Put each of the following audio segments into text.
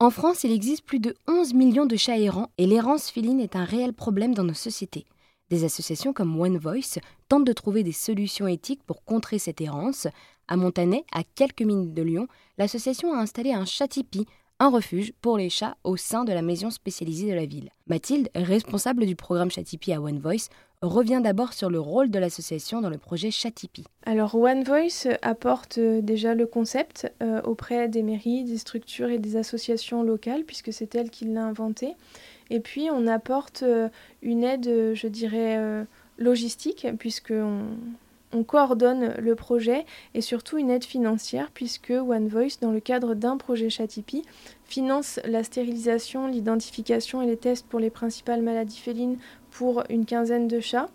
En France, il existe plus de 11 millions de chats errants et l'errance féline est un réel problème dans nos sociétés. Des associations comme One Voice tentent de trouver des solutions éthiques pour contrer cette errance. À Montanet, à quelques minutes de Lyon, l'association a installé un chat tipi, un refuge pour les chats au sein de la maison spécialisée de la ville. Mathilde, responsable du programme Chatipi à One Voice, revient d'abord sur le rôle de l'association dans le projet Chatipi. Alors One Voice apporte euh, déjà le concept euh, auprès des mairies, des structures et des associations locales, puisque c'est elle qui l'a inventé. Et puis on apporte euh, une aide, je dirais, logistique, puisqu'on on coordonne le projet et surtout une aide financière puisque One Voice, dans le cadre d'un projet Chatipi, finance la stérilisation, l'identification et les tests pour les principales maladies félines pour une quinzaine de chats.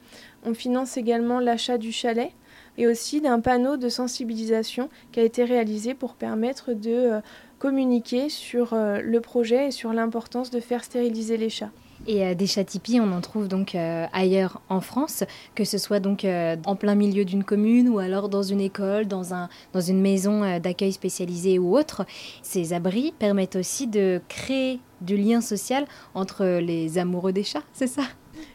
On finance également l'achat du chalet et aussi d'un panneau de sensibilisation qui a été réalisé pour permettre de euh, communiquer sur euh, le projet et sur l'importance de faire stériliser les chats. Et euh, des chats tipis, on en trouve donc euh, ailleurs en France, que ce soit donc euh, en plein milieu d'une commune ou alors dans une école, dans, un, dans une maison d'accueil spécialisée ou autre. Ces abris permettent aussi de créer du lien social entre les amoureux des chats, c'est ça?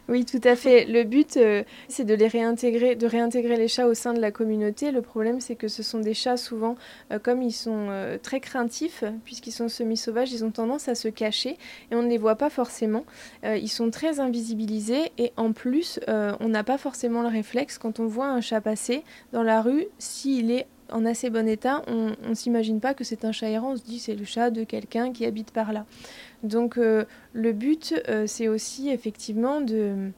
Oui, tout à fait. Le but, euh, c'est de les réintégrer, de réintégrer les chats au sein de la communauté. Le problème, c'est que ce sont des chats souvent, euh, comme ils sont euh, très craintifs, puisqu'ils sont semi-sauvages, ils ont tendance à se cacher et on ne les voit pas forcément. ils sont très invisibilisés et en plus, on n'a pas forcément le réflexe quand on voit un chat passer dans la rue, s'il est en assez bon état, on ne s'imagine pas que c'est un chat errant, on se dit c'est le chat de quelqu'un qui habite par là. Donc euh, le but, euh, c'est aussi effectivement de,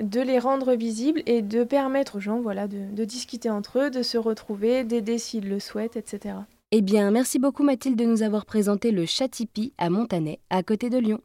de les rendre visibles et de permettre aux gens voilà, de, discuter entre eux, de se retrouver, d'aider s'ils le souhaitent, etc. Eh bien, merci beaucoup Mathilde de nous avoir présenté le chat Tipeee à Montanet, à côté de Lyon.